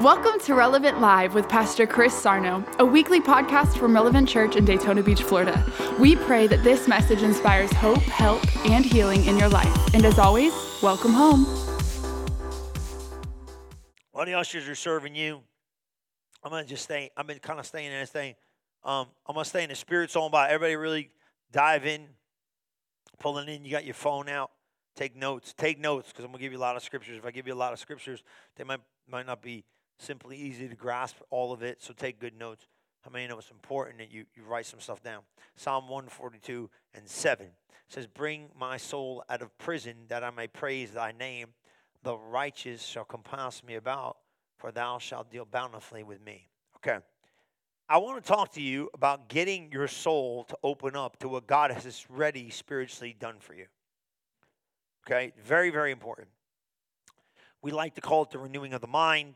Welcome to Relevant Live with Pastor Chris Sarno, a weekly podcast from Relevant Church in Daytona Beach, Florida. We pray that this message inspires hope, help, and healing in your life. And as always, welcome home. While the ushers are serving you, I'm gonna just stay. I've been kind of staying in this thing. Um, I'm gonna stay in the spirit zone by everybody really dive in, pulling in. You got your phone out. Take notes. Take notes because I'm gonna give you a lot of scriptures. If I give you a lot of scriptures, they might might not be simply easy to grasp all of it. So take good notes. How many know it's important that you, you write some stuff down? Psalm 142 and 7 says, Bring my soul out of prison that I may praise thy name. The righteous shall compass me about, for thou shalt deal bountifully with me. Okay. I want to talk to you about getting your soul to open up to what God has already spiritually done for you. Okay? Very, very important. We like to call it the renewing of the mind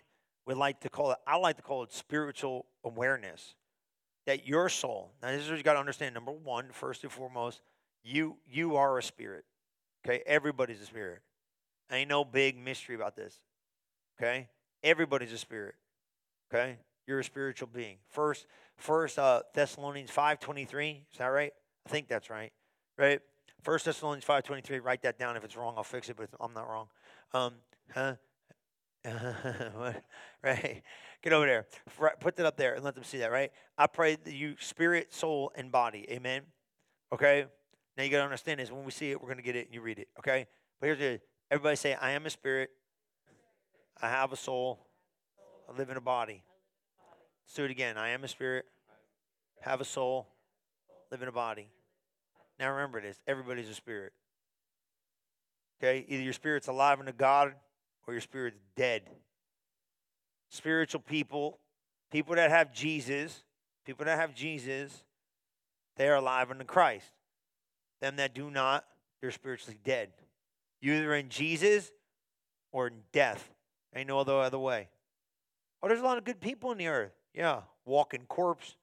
we like to call it, I like to call it spiritual awareness. That your soul, now this is what you got to understand. Number one, first and foremost, you you are a spirit. Okay, everybody's a spirit. Ain't no big mystery about this. Okay, everybody's a spirit. Okay, you're a spiritual being. First, first uh, Thessalonians five twenty three. Is that right? I think that's right. Right. First Thessalonians five twenty three. Write that down. If it's wrong, I'll fix it. But I'm not wrong. Um, huh? right? Get over there. Put that up there and let them see that, right? I pray that you spirit, soul, and body. Amen. Okay? Now you got to understand this. When we see it, we're going to get it and you read it. Okay? But here's the everybody say, I am a spirit. I have a soul. I live in a body. Let's do it again. I am a spirit. Have a soul. Live in a body. Now remember this everybody's a spirit. Okay? Either your spirit's alive unto God or your spirit's dead. Spiritual people, people that have Jesus, people that have Jesus, they are alive in Christ. Them that do not, they're spiritually dead. You're either in Jesus or in death. Ain't no other other way. Oh, there's a lot of good people in the earth. Yeah, walking corpse.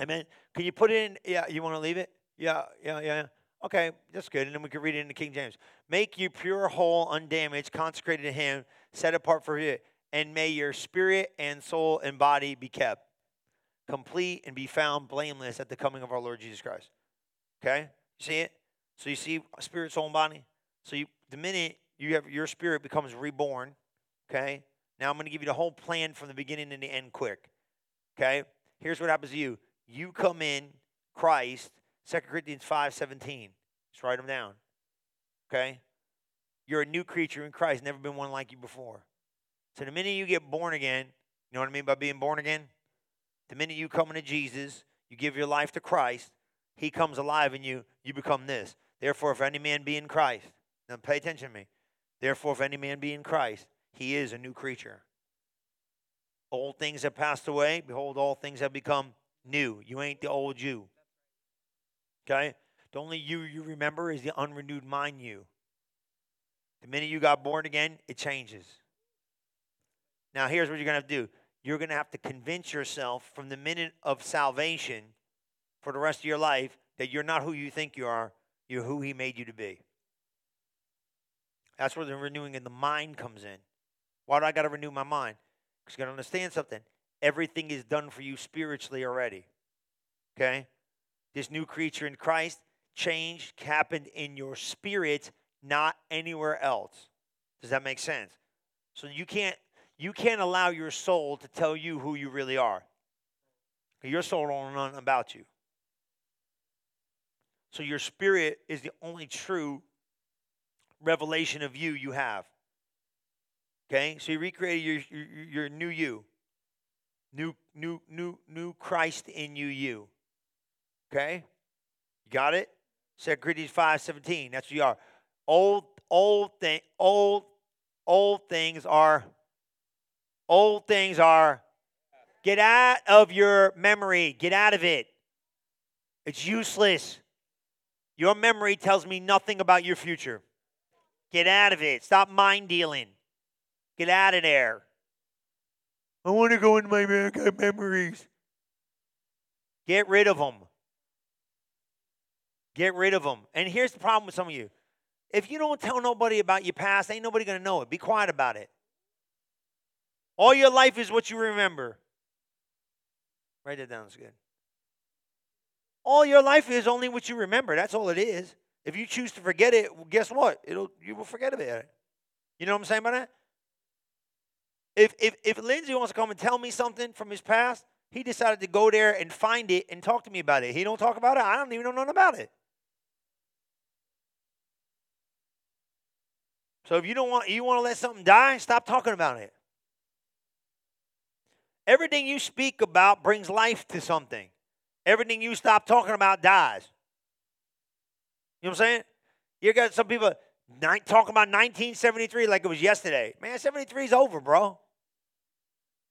Amen. Can you put it in? Yeah, you want to leave it? Yeah, yeah, yeah. Okay, that's good. And then we can read it in the King James. Make you pure, whole, undamaged, consecrated to Him, set apart for Him, and may your spirit and soul and body be kept complete and be found blameless at the coming of our Lord Jesus Christ. Okay, you see it? So you see spirit, soul, and body. So you, the minute you have your spirit becomes reborn. Okay. Now I'm going to give you the whole plan from the beginning and the end quick. Okay. Here's what happens to you. You come in Christ 2 Corinthians 5 17. Just write them down. Okay? You're a new creature in Christ, never been one like you before. So the minute you get born again, you know what I mean by being born again? The minute you come into Jesus, you give your life to Christ, He comes alive in you, you become this. Therefore, if any man be in Christ, now pay attention to me. Therefore, if any man be in Christ, he is a new creature. Old things have passed away. Behold, all things have become new. You ain't the old you. Okay? The only you you remember is the unrenewed mind you. The minute you got born again, it changes. Now, here's what you're going to have to do you're going to have to convince yourself from the minute of salvation for the rest of your life that you're not who you think you are, you're who He made you to be. That's where the renewing in the mind comes in. Why do I got to renew my mind? Because you got to understand something. Everything is done for you spiritually already. Okay? This new creature in Christ, change happened in your spirit, not anywhere else. Does that make sense? So you can't you can't allow your soul to tell you who you really are. Your soul don't know nothing about you. So your spirit is the only true revelation of you you have. Okay? So you recreated your, your, your new you. New new new new Christ in you you. Okay? You got it? 2 Corinthians 5 17. That's what you are. Old, old thing, old, old things are, old things are, get out of your memory. Get out of it. It's useless. Your memory tells me nothing about your future. Get out of it. Stop mind dealing. Get out of there. I want to go into my memories. Get rid of them. Get rid of them. And here's the problem with some of you. If you don't tell nobody about your past, ain't nobody going to know it. Be quiet about it. All your life is what you remember. Write that down. It's good. All your life is only what you remember. That's all it is. If you choose to forget it, well, guess what? It'll you will forget about it. You know what I'm saying about that? If if if Lindsay wants to come and tell me something from his past, he decided to go there and find it and talk to me about it. He don't talk about it. I don't even know nothing about it. So if you don't want you want to let something die, stop talking about it. Everything you speak about brings life to something. Everything you stop talking about dies. You know what I'm saying? You got some people talking about 1973 like it was yesterday. Man, 73 is over, bro.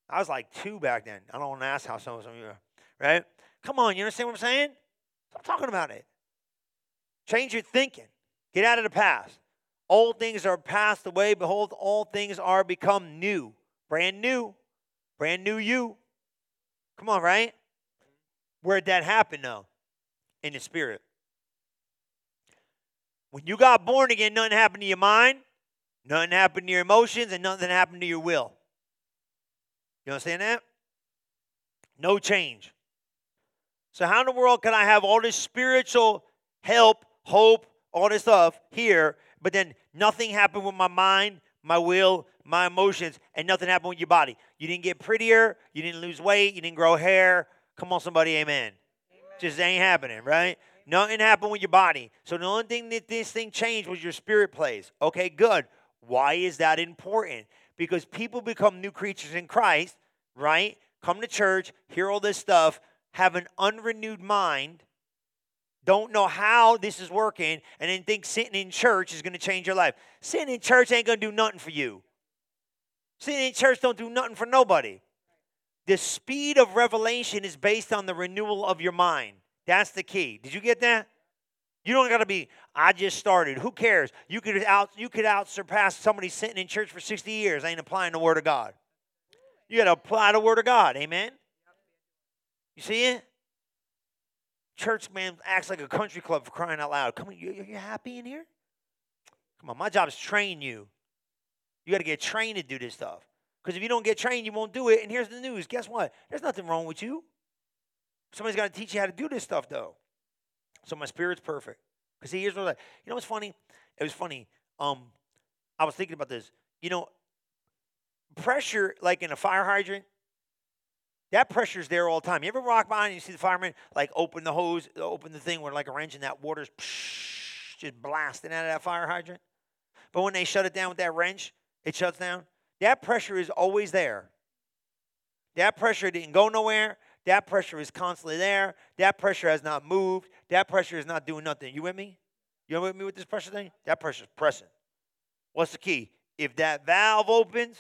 I was like two back then. I don't want to ask how some of you are, right? Come on, you understand what I'm saying? Stop talking about it. Change your thinking. Get out of the past. Old things are passed away. Behold, all things are become new. Brand new. Brand new you. Come on, right? Where'd that happen though? In the spirit. When you got born again, nothing happened to your mind, nothing happened to your emotions, and nothing happened to your will. You understand that? No change. So, how in the world can I have all this spiritual help, hope, all this stuff here, but then nothing happened with my mind, my will, my emotions, and nothing happened with your body? You didn't get prettier, you didn't lose weight, you didn't grow hair. Come on, somebody, amen. amen. Just ain't happening, right? Nothing happened with your body. So the only thing that this thing changed was your spirit plays. Okay, good. Why is that important? Because people become new creatures in Christ, right? Come to church, hear all this stuff, have an unrenewed mind, don't know how this is working, and then think sitting in church is going to change your life. Sitting in church ain't going to do nothing for you. Sitting in church don't do nothing for nobody. The speed of revelation is based on the renewal of your mind. That's the key. Did you get that? You don't got to be. I just started. Who cares? You could out. You could out surpass somebody sitting in church for sixty years. Ain't applying the word of God. You got to apply the word of God. Amen. You see it? Church man acts like a country club for crying out loud. Come on, you, you happy in here? Come on, my job is train you. You got to get trained to do this stuff. Because if you don't get trained, you won't do it. And here's the news. Guess what? There's nothing wrong with you. Somebody's got to teach you how to do this stuff, though. So my spirit's perfect. Because here's what I, you know what's funny? It was funny. Um, I was thinking about this. You know, pressure, like in a fire hydrant, that pressure's there all the time. You ever walk by and you see the fireman like open the hose, open the thing where like a wrench and that water's just blasting out of that fire hydrant? But when they shut it down with that wrench, it shuts down. That pressure is always there. That pressure didn't go nowhere. That pressure is constantly there. That pressure has not moved. That pressure is not doing nothing. You with me? You with me with this pressure thing? That pressure is pressing. What's the key? If that valve opens,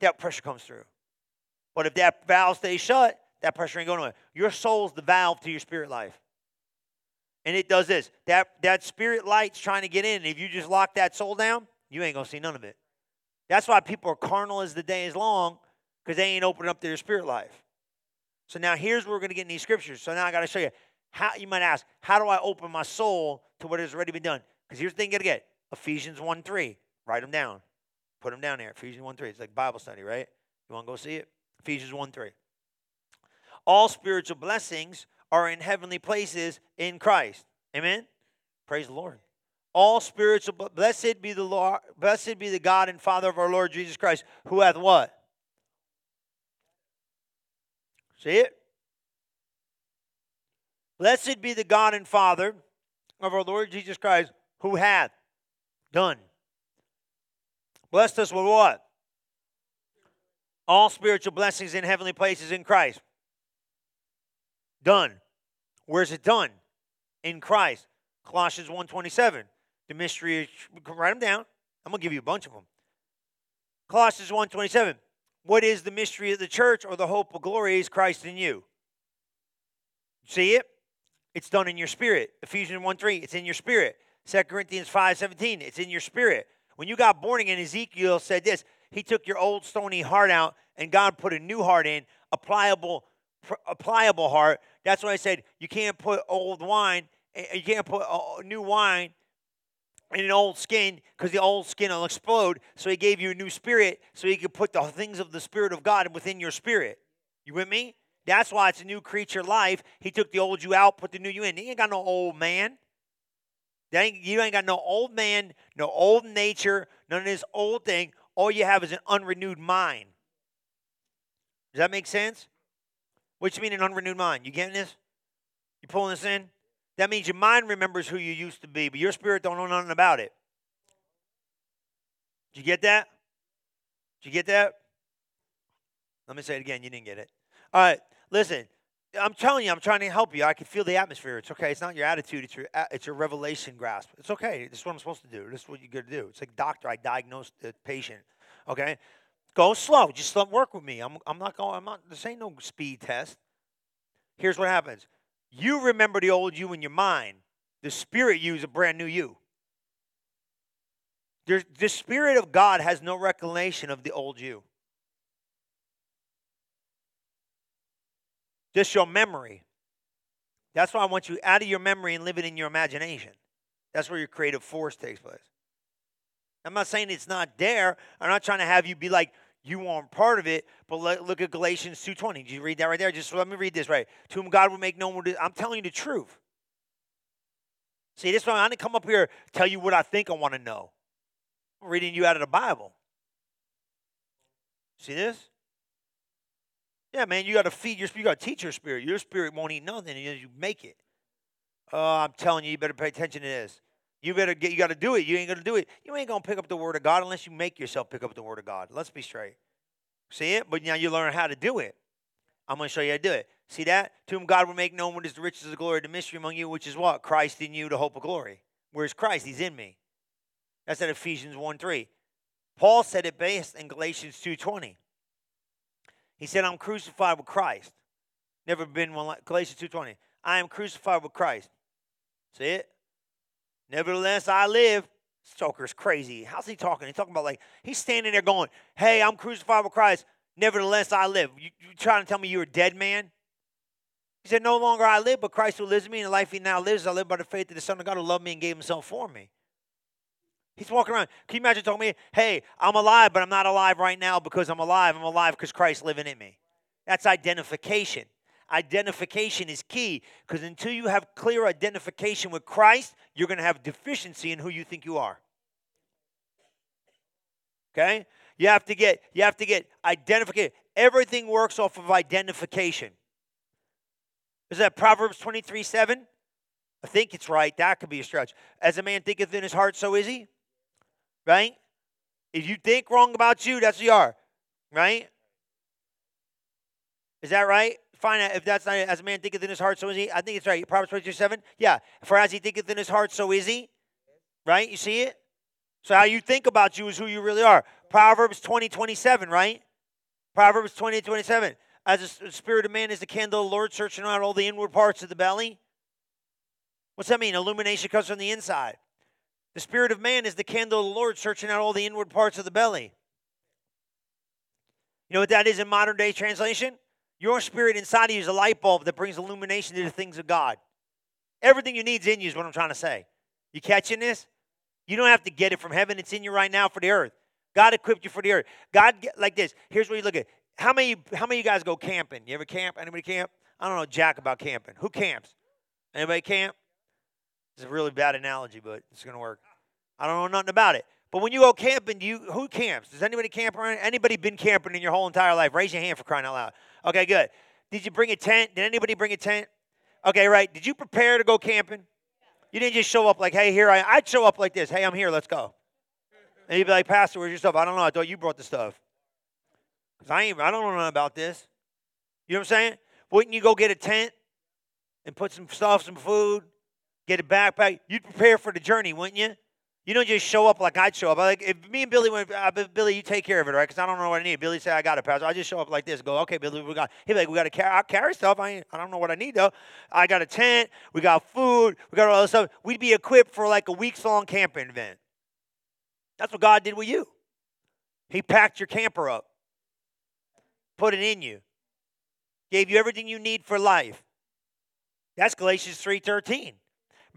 that pressure comes through. But if that valve stays shut, that pressure ain't going nowhere. Your soul's the valve to your spirit life. And it does this. That that spirit light's trying to get in. If you just lock that soul down, you ain't gonna see none of it. That's why people are carnal as the day is long, because they ain't opening up their spirit life. So now here's where we're to get in these scriptures. So now I got to show you how you might ask, how do I open my soul to what has already been done? Because here's the thing you got to get Ephesians 1 3. Write them down. Put them down there. Ephesians 1 3. It's like Bible study, right? You want to go see it? Ephesians 1 3. All spiritual blessings are in heavenly places in Christ. Amen? Praise the Lord. All spiritual blessed be the Lord, blessed be the God and Father of our Lord Jesus Christ, who hath what? See it? Blessed be the God and Father of our Lord Jesus Christ, who hath done. Blessed us with what? All spiritual blessings in heavenly places in Christ. Done. Where's it done? In Christ. Colossians 1.27. The mystery, is, write them down. I'm going to give you a bunch of them. Colossians 1.27. What is the mystery of the church or the hope of glory is Christ in you? See it? It's done in your spirit. Ephesians 1 3, it's in your spirit. 2 Corinthians 5 17, it's in your spirit. When you got born again, Ezekiel said this He took your old stony heart out, and God put a new heart in, a pliable, a pliable heart. That's why I said you can't put old wine, eh, eh you can't put uh, uh, new wine in an old skin because the old skin will explode. So he gave you a new spirit so he could put the things of the Spirit of God within your spirit. You with me? That's why it's a new creature life. He took the old you out, put the new you in. He ain't got no old man. You ain't got no old man, no old nature, none of this old thing. All you have is an unrenewed mind. Does that make sense? What you mean an unrenewed mind? You getting this? You pulling this in? That means your mind remembers who you used to be, but your spirit don't know nothing about it. Did you get that? Did you get that? Let me say it again. You didn't get it. All right. Listen, I'm telling you, I'm trying to help you. I can feel the atmosphere. It's okay. It's not your attitude. It's your it's your revelation grasp. It's okay. This is what I'm supposed to do. This is what you got to do. It's like doctor. I diagnose the patient. Okay, go slow. Just work with me. I'm I'm not going. I'm not. This ain't no speed test. Here's what happens. You remember the old you in your mind. The spirit you is a brand new you. There's, the spirit of God has no recollection of the old you. Just your memory. That's why I want you out of your memory and live it in your imagination. That's where your creative force takes place. I'm not saying it's not there. I'm not trying to have you be like you aren't part of it. But look at Galatians 2:20. Did you read that right there? Just let me read this right. To whom God will make known I'm telling you the truth. See, this one I didn't come up here tell you what I think I want to know. I'm reading you out of the Bible. See this? Yeah, man, you got to feed your spirit. You got to teach your spirit. Your spirit won't eat nothing until you make it. Oh, I'm telling you, you better pay attention to this. You better get. You got to do it. You ain't gonna do it. You ain't gonna pick up the word of God unless you make yourself pick up the word of God. Let's be straight. See it? But now you learn how to do it. I'm gonna show you how to do it. See that? To whom God will make known what is the riches of the glory, the mystery among you, which is what Christ in you, the hope of glory. Where's Christ? He's in me. That's at Ephesians 1 3. Paul said it best in Galatians 2.20. He said, I'm crucified with Christ. Never been one like Galatians 2.20. I am crucified with Christ. See it? Nevertheless, I live. Stoker's crazy. How's he talking? He's talking about like, he's standing there going, Hey, I'm crucified with Christ. Nevertheless, I live. You, you trying to tell me you're a dead man? He said, No longer I live, but Christ who lives in me, and the life he now lives, I live by the faith of the Son of God who loved me and gave himself for me. He's walking around. Can you imagine telling me, hey, I'm alive, but I'm not alive right now because I'm alive. I'm alive because Christ's living in me. That's identification. Identification is key because until you have clear identification with Christ, you're going to have deficiency in who you think you are. Okay? You have to get you have to get identification. Everything works off of identification. Is that Proverbs 23 7? I think it's right. That could be a stretch. As a man thinketh in his heart, so is he right? If you think wrong about you, that's who you are, right? Is that right? Out if that's not as a man thinketh in his heart, so is he. I think it's right. Proverbs 22 7. Yeah. For as he thinketh in his heart, so is he. Right? You see it? So how you think about you is who you really are. Proverbs 20, 27, right? Proverbs 20, 27. As the spirit of man is the candle of the Lord, searching out all the inward parts of the belly. What's that mean? Illumination comes from the inside. The spirit of man is the candle of the Lord, searching out all the inward parts of the belly. You know what that is in modern day translation? Your spirit inside of you is a light bulb that brings illumination to the things of God. Everything you need is in you, is what I'm trying to say. You catching this? You don't have to get it from heaven, it's in you right now for the earth. God equipped you for the earth. God, like this. Here's what you look at. How many, how many of you guys go camping? You ever camp? Anybody camp? I don't know jack about camping. Who camps? Anybody camp? It's a really bad analogy, but it's going to work. I don't know nothing about it. But when you go camping, you who camps? Does anybody camp around? Anybody been camping in your whole entire life? Raise your hand for crying out loud. Okay, good. Did you bring a tent? Did anybody bring a tent? Okay, right. Did you prepare to go camping? You didn't just show up like, hey, here I I'd show up like this. Hey, I'm here. Let's go. And you'd be like, Pastor, where's your stuff? I don't know. I thought you brought the stuff. Because I ain't I don't know nothing about this. You know what I'm saying? Wouldn't you go get a tent and put some stuff, some food, get a backpack. You'd prepare for the journey, wouldn't you? You don't just show up like I'd show up. Like if me and Billy went, uh, Billy, you take care of it, right? Because I don't know what I need. Billy say I got it, Pastor. I just show up like this. Go, okay, Billy, we got. He like, we got to carry. Carry stuff. I I don't know what I need though. I got a tent. We got food. We got all this stuff. We'd be equipped for like a weeks long camping event. That's what God did with you. He packed your camper up, put it in you, gave you everything you need for life. That's Galatians three thirteen.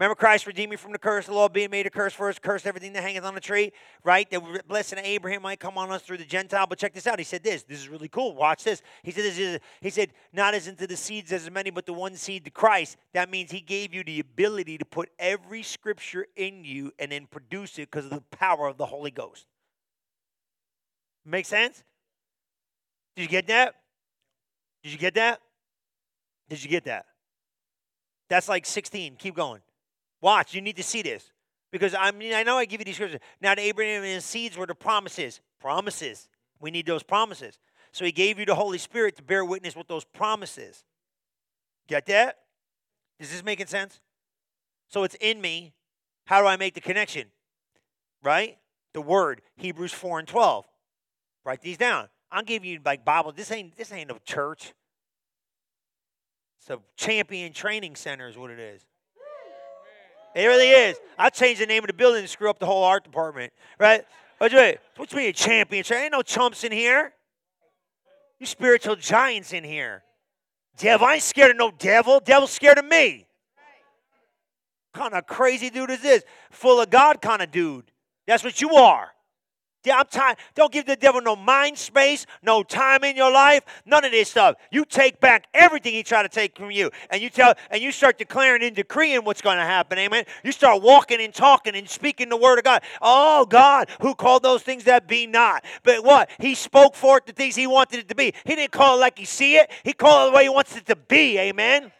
Remember, Christ redeemed me from the curse, the law being made a curse for us, cursed everything that hangeth on the tree, right? The blessing of Abraham might come on us through the Gentile. But check this out. He said this. This is really cool. Watch this. He said, this is, he said, not as into the seeds as many, but the one seed to Christ. That means he gave you the ability to put every scripture in you and then produce it because of the power of the Holy Ghost. Make sense? Did you get that? Did you get that? Did you get that? That's like 16. Keep going. Watch, you need to see this. Because I mean, I know I give you these scriptures. Now, to Abraham and his seeds were the promises. Promises. We need those promises. So he gave you the Holy Spirit to bear witness with those promises. Get that? Is this making sense? So it's in me. How do I make the connection? Right? The word, Hebrews 4 and 12. Write these down. I'm giving you like Bible. This ain't this ain't no church. It's a champion training center, is what it is. It really is. I changed the name of the building to screw up the whole art department, right? What's What's me a champion? Ain't no chumps in here. You spiritual giants in here. Devil, I ain't scared of no devil. Devil's scared of me. Kind of crazy dude is this? Full of God kind of dude. That's what you are. I'm tired. Don't give the devil no mind space, no time in your life, none of this stuff. You take back everything he tried to take from you, and you tell, and you start declaring and decreeing what's going to happen. Amen. You start walking and talking and speaking the word of God. Oh God, who called those things that be not? But what he spoke forth the things he wanted it to be. He didn't call it like he see it. He called it the way he wants it to be. Amen.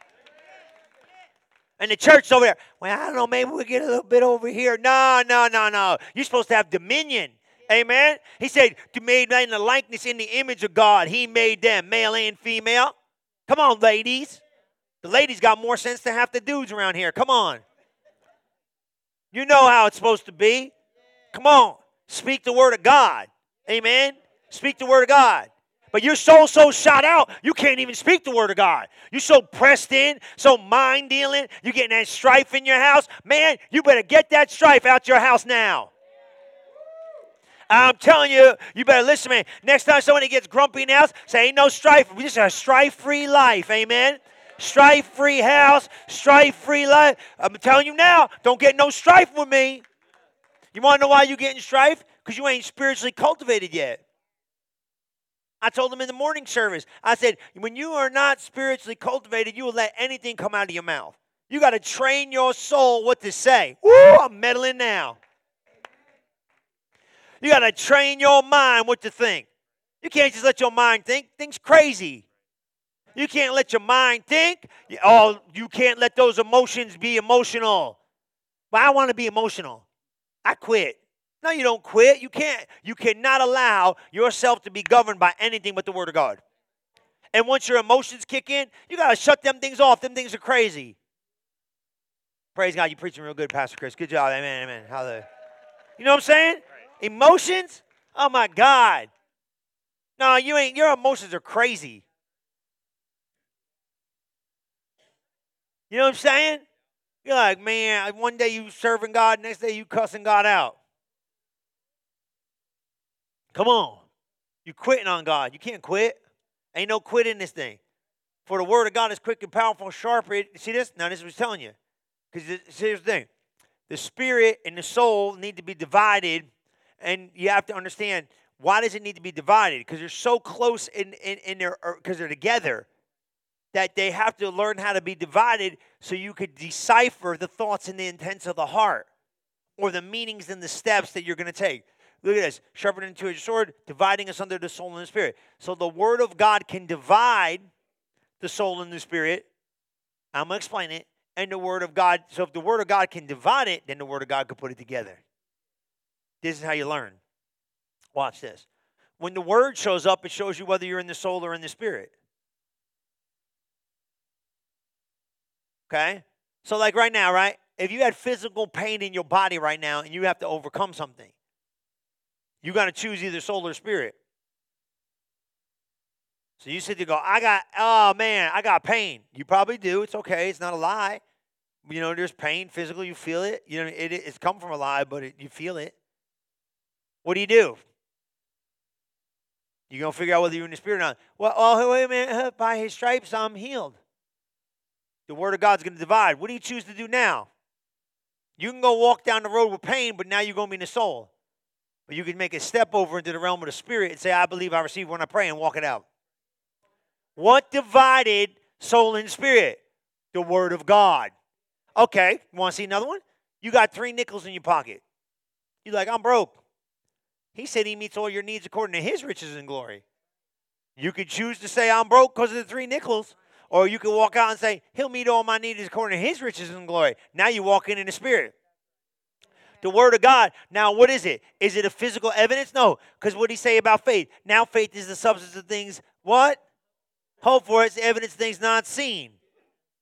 And the church over there, well, I don't know, maybe we get a little bit over here. No, no, no, no. You're supposed to have dominion. Amen. He said, to made in the likeness in the image of God. He made them, male and female. Come on, ladies. The ladies got more sense than half the dudes around here. Come on. You know how it's supposed to be. Come on. Speak the word of God. Amen. Speak the word of God. But you're so, so shot out, you can't even speak the word of God. You're so pressed in, so mind dealing. You're getting that strife in your house. Man, you better get that strife out your house now. I'm telling you, you better listen to me. Next time somebody gets grumpy in the house, say, ain't no strife. We just a strife free life. Amen. Strife free house, strife free life. I'm telling you now, don't get no strife with me. You want to know why you're getting strife? Because you ain't spiritually cultivated yet. I told them in the morning service, I said, when you are not spiritually cultivated, you will let anything come out of your mouth. You got to train your soul what to say. Woo, I'm meddling now. You got to train your mind what to think. You can't just let your mind think. Think's crazy. You can't let your mind think. Oh, you can't let those emotions be emotional. But I want to be emotional. I quit. No, you don't quit. You can't. You cannot allow yourself to be governed by anything but the Word of God. And once your emotions kick in, you got to shut them things off. Them things are crazy. Praise God. You're preaching real good, Pastor Chris. Good job. Amen. Amen. Hallelujah. You know what I'm saying? Emotions? Oh my God. No, you ain't your emotions are crazy. You know what I'm saying? You're like, man, one day you serving God, next day you cussing God out. Come on. You quitting on God. You can't quit. Ain't no quitting this thing. For the word of God is quick and powerful, and sharper. See this? Now, this is what he's telling you. Because here's the thing the spirit and the soul need to be divided and you have to understand why does it need to be divided? Because they're so close in, in, in their er, because they're together that they have to learn how to be divided so you could decipher the thoughts and the intents of the heart or the meanings and the steps that you're going to take. Look at this. Sharpened into a sword, dividing us under the soul and the spirit. So the word of God can divide the soul and the spirit. I'm going to explain it. And the word of God, so if the word of God can divide it, then the word of God can put it together. This is how you learn. Watch this. When the word shows up, it shows you whether you're in the soul or in the spirit. Okay? So, like right now, right? If you had physical pain in your body right now and you have to overcome something, you got to choose either soul or spirit. So you sit there go, I got, oh man, I got pain. You probably do. It's okay. It's not a lie. You know, there's pain physically. You feel it. You know, it, it's come from a lie, but it, you feel it. What do you do? You're going to figure out whether you're in the spirit or not. Well, oh, wait a minute. By his stripes, I'm healed. The word of God's going to divide. What do you choose to do now? You can go walk down the road with pain, but now you're going to be in the soul. But you can make a step over into the realm of the spirit and say, I believe I receive when I pray and walk it out. What divided soul and spirit? The word of God. Okay, you want to see another one? You got three nickels in your pocket. You're like, I'm broke. He said he meets all your needs according to his riches and glory. You could choose to say, I'm broke because of the three nickels. Or you could walk out and say, He'll meet all my needs according to His riches and glory. Now you walk in in the Spirit. The Word of God. Now, what is it? Is it a physical evidence? No, because what did He say about faith? Now, faith is the substance of things. What? Hope for it's evidence of things not seen.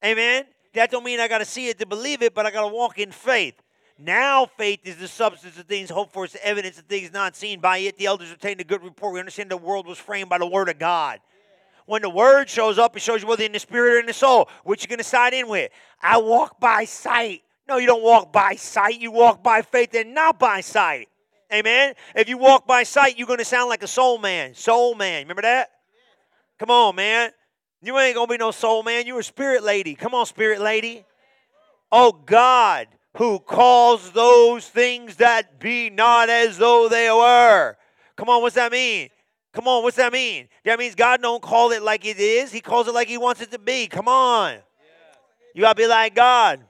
Amen. That don't mean I got to see it to believe it, but I got to walk in faith. Now faith is the substance of things hoped for, it's the evidence of things not seen. By it the elders obtained a good report. We understand the world was framed by the word of God. When the word shows up, it shows you whether in the spirit or in the soul, which you're going to side in with. I walk by sight. No, you don't walk by sight. You walk by faith and not by sight. Amen. If you walk by sight, you're going to sound like a soul man. Soul man. Remember that? Come on, man. You ain't going to be no soul man. You're a spirit lady. Come on, spirit lady. Oh, God, who calls those things that be not as though they were. Come on, what's that mean? Come on, what's that mean? That means God don't call it like it is. He calls it like he wants it to be. Come on. You got to be like God.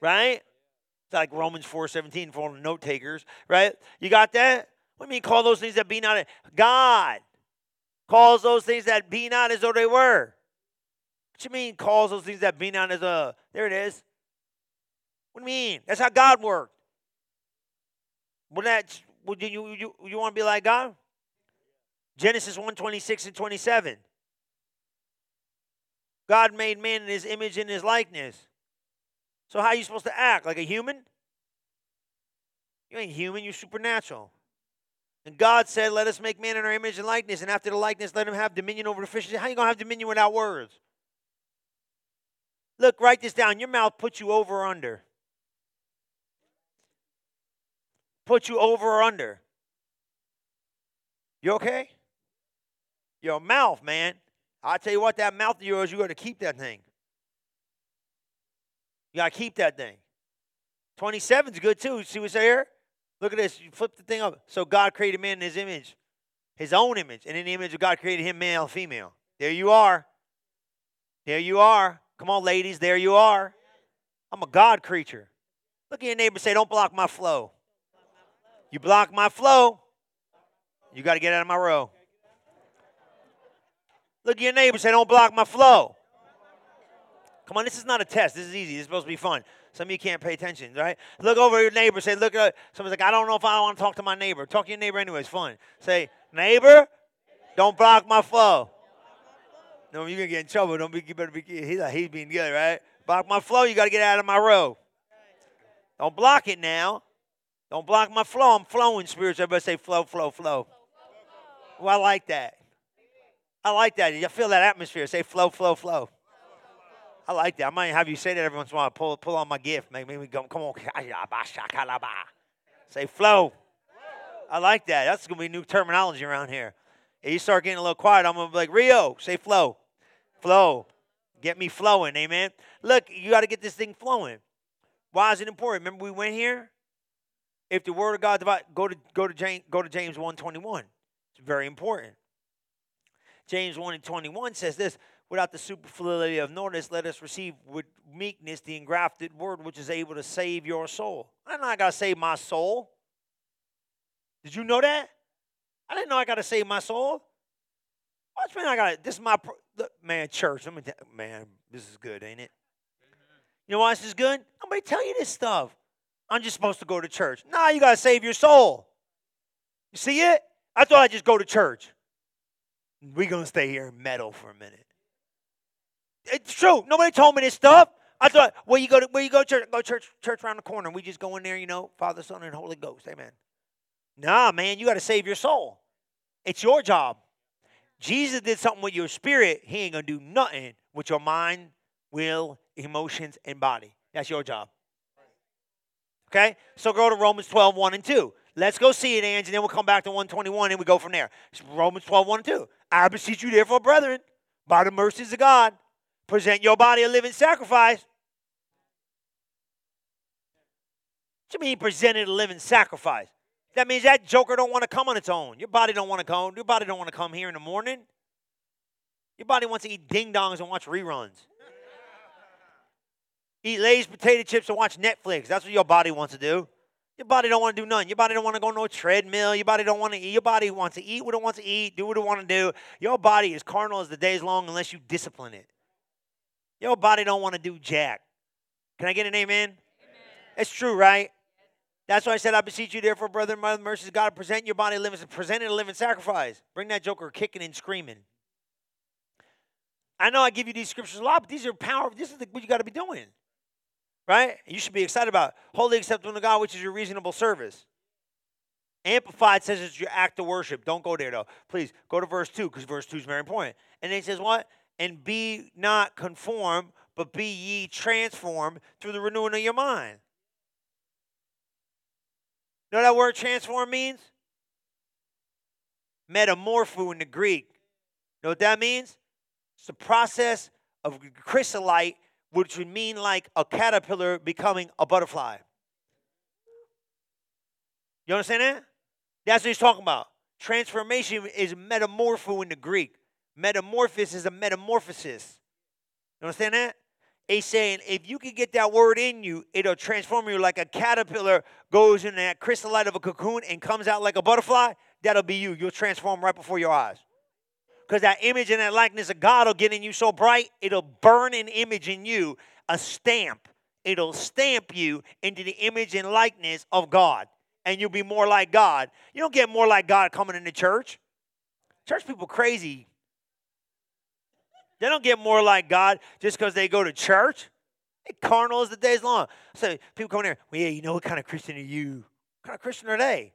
Right? It's like Romans 4 17 for note takers, right? You got that? What do you mean call those things that be not? God calls those things that be not as though they were. What you mean calls those things that be not as a there it is. What do you mean? That's how God worked. Would that would you you, you, want to be like God? Genesis 1 26 and 27. God made man in his image and his likeness. So, how are you supposed to act? Like a human? You ain't human, you're supernatural. And God said, Let us make man in our image and likeness. And after the likeness, let him have dominion over the fishes. How are you to have dominion without words? Look, write this down. Your mouth puts you over or under. Put you over or under. You okay? Your mouth, man. I tell you what, that mouth of yours, you got to keep that thing. You got to keep that thing. 27 is good too. See what's there? Look at this. You flip the thing up. So God created man in his image, his own image. And in the image of God created him male and female. There you are. There you are. Come on, ladies. There you are. I'm a God creature. Look at your neighbor say, Don't block my flow. You block my flow, you got to get out of my row. Look at your neighbor say, Don't block my flow. Come on, this is not a test. This is easy. This is supposed to be fun. Some of you can't pay attention, right? Look over your neighbor. Say, look at someone's like, I don't know if I want to talk to my neighbor. Talk to your neighbor anyway. It's fun. Say, neighbor, don't block my flow. No, you're gonna get in trouble. Don't be. You better be. He's like, he's being good, right? Block my flow. You got to get out of my row. Don't block it now. Don't block my flow. I'm flowing spirits. Everybody say flow, flow, flow. Well, I like that. I like that. You feel that atmosphere. Say flow, flow, flow. I like that. I might have you say that every once in a while. Pull, pull on my gift. Make me go, come on. Say flow. I like that. That's going to be new terminology around here. If you start getting a little quiet, I'm going to be like, Rio, say flow. Flow. Get me flowing. Amen. Look, you got to get this thing flowing. Why is it important? Remember we went here? If the word of God divide, go to go to James go to James 121. It's very important. James 1 and 21 says this without the superfluity of notice, let us receive with meekness the engrafted word which is able to save your soul. I'm not to save my soul. Did you know that? I didn't know I got to save my soul. Watch man, I got this is my look, man church. Let me tell, man, this is good, ain't it? You know why this is good? Nobody tell you this stuff. I'm just supposed to go to church. Nah, you got to save your soul. You see it? I thought I'd just go to church. We're going to stay here and meddle for a minute. It's true. Nobody told me this stuff. I thought, where you go to where you go to church? Go to church, church around the corner. We just go in there, you know, Father, Son, and Holy Ghost. Amen. Nah, man, you got to save your soul. It's your job. Jesus did something with your spirit. He ain't gonna do nothing with your mind, will, emotions, and body. That's your job. Okay? So go to Romans 12, 1 and 2. Let's go see it, Ange, and then we'll come back to 121 and we go from there. It's Romans 12, 1 and 2. I beseech you, therefore, brethren, by the mercies of God, present your body a living sacrifice. What do you mean presented a living sacrifice? That means that joker don't want to come on its own. Your body don't want to come. Your body don't want to come here in the morning. Your body wants to eat ding dongs and watch reruns. Eat Lay's potato chips and watch Netflix. That's what your body wants to do. Your body don't want to do nothing. Your body don't want to go no treadmill. Your body don't want to eat. Your body wants to eat what it wants to eat, do what it want to do. Your body is carnal as the day's long unless you discipline it. Your body don't want to do jack. Can I get an amen? amen. It's true, right? That's why I said, I beseech you, therefore, brother and mother, mercies God, present your body living, present it a living sacrifice. Bring that joker kicking and screaming. I know I give you these scriptures a lot, but these are powerful. This is what you got to be doing right? You should be excited about holy acceptable to God, which is your reasonable service. Amplified says it's your act of worship. Don't go there though. Please go to verse 2 because verse 2 is very important. And then he says, What? And be not conformed, but be ye transformed through the renewing of your mind. Know that word transform means? Metamorpho in the Greek. Know what that means? It's the process of chrysolite which would mean like a caterpillar becoming a butterfly. You understand that? That's what he's talking about. Transformation is metamorpho in the Greek. Metamorphosis is a metamorphosis. You understand that? He's saying if you can get that word in you, it'll transform you like a caterpillar goes in that chrysolite of a cocoon and comes out like a butterfly. That'll be you. You'll transform right before your eyes. Because that image and that likeness of God will get in you so bright, it'll burn an image in you, a stamp. It'll stamp you into the image and likeness of God. And you'll be more like God. You don't get more like God coming into church. Church people crazy. They don't get more like God just because they go to church. They carnal as the day's long. So people come in here, well, yeah, you know what kind of Christian are you? What kind of Christian are they?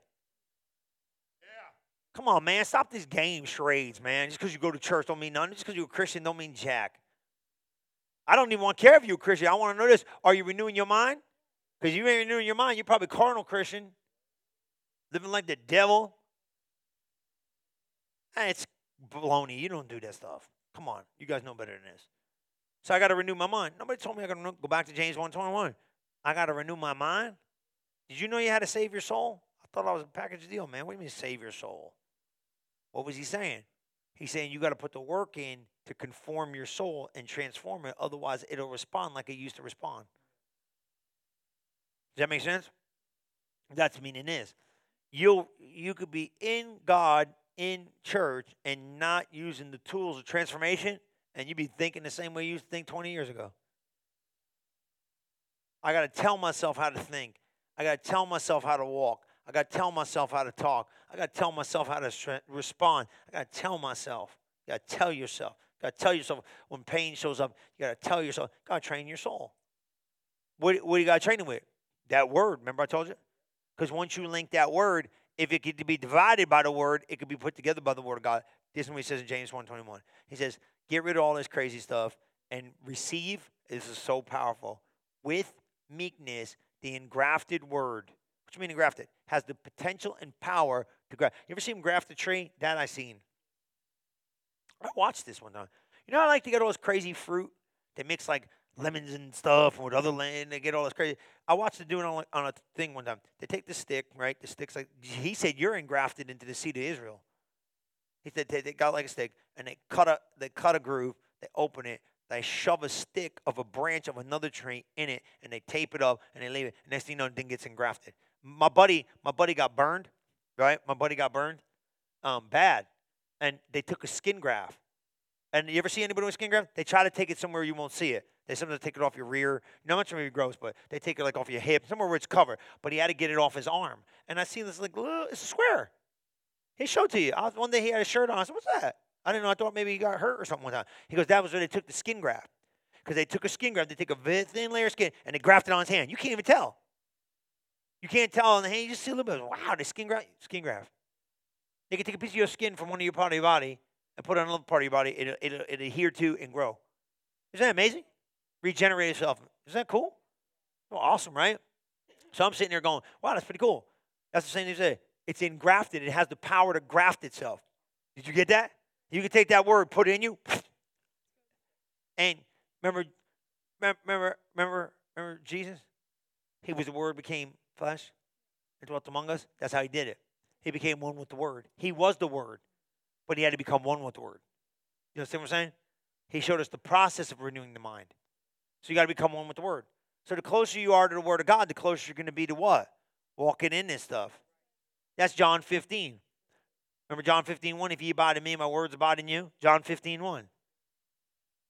Come on, man. Stop these game charades, man. Just because you go to church don't mean nothing. Just because you're a Christian don't mean jack. I don't even want to care if you're a Christian. I want to know this. Are you renewing your mind? Because you ain't renewing your mind. You're probably carnal Christian. Living like the devil. Hey, it's baloney. You don't do that stuff. Come on. You guys know better than this. So I got to renew my mind. Nobody told me I got to go back to James 121. I got to renew my mind. Did you know you had to save your soul? I thought I was a package deal, man. What do you mean save your soul? What was he saying? He's saying you got to put the work in to conform your soul and transform it. Otherwise, it'll respond like it used to respond. Does that make sense? That's meaning is you you could be in God in church and not using the tools of transformation, and you'd be thinking the same way you used to think 20 years ago. I got to tell myself how to think. I got to tell myself how to walk. I got to tell myself how to talk. I got to tell myself how to respond. I got to tell myself. You got to tell yourself. You got to tell yourself when pain shows up. You got to tell yourself. You got to train your soul. What, what do you got to train it with? That word. Remember I told you? Because once you link that word, if it could be divided by the word, it could be put together by the word of God. This is what he says in James 1.21. He says, get rid of all this crazy stuff and receive, this is so powerful, with meekness the engrafted word what you mean engrafted? Has the potential and power to graft. You ever seen him graft a tree? That I seen. I watched this one time. You know, I like to get all this crazy fruit. They mix like lemons and stuff with other land. They get all this crazy. I watched them doing on, on a thing one time. They take the stick, right? The stick's like he said, you're engrafted into the seed of Israel. He said they, they got like a stick and they cut a they cut a groove. They open it. They shove a stick of a branch of another tree in it, and they tape it up, and they leave it. Next thing you know, the thing gets engrafted my buddy, my buddy got burned, right? My buddy got burned, um, bad, and they took a skin graft. And you ever see anybody with a skin graft? They try to take it somewhere you won't see it. They sometimes take it off your rear. Not much maybe gross, but they take it like off your hip, somewhere where it's covered. But he had to get it off his arm. And I see this like, it's a square. He showed to you. I was, one day he had a shirt on. I said, what's that? I didn't know. I thought maybe he got hurt or something one time. He goes, that was where they took the skin graft. Because they took a skin graft. They take a thin layer of skin and they grafted it on his hand. You can't even tell. You can't tell on the hand. You just see a little bit. Wow, the skin graft. Skin graft. They can take a piece of your skin from one of your part of your body and put it on another part of your body. It'll, it'll, it'll adhere to and grow. Isn't that amazing? Regenerate itself. Isn't that cool? Well, awesome, right? So I'm sitting there going, wow, that's pretty cool. That's the same thing say. It's engrafted. It has the power to graft itself. Did you get that? You can take that word, put it in you, and remember, remember, remember, remember Jesus? He was the word became flesh and dwelt among us? That's how he did it. He became one with the Word. He was the Word, but he had to become one with the Word. You understand what I'm saying? He showed us the process of renewing the mind. So you got to become one with the Word. So the closer you are to the Word of God, the closer you're going to be to what? Walking in this stuff. That's John 15. Remember John 15, 1? If ye abide in me, my words abide in you. John 15, 1.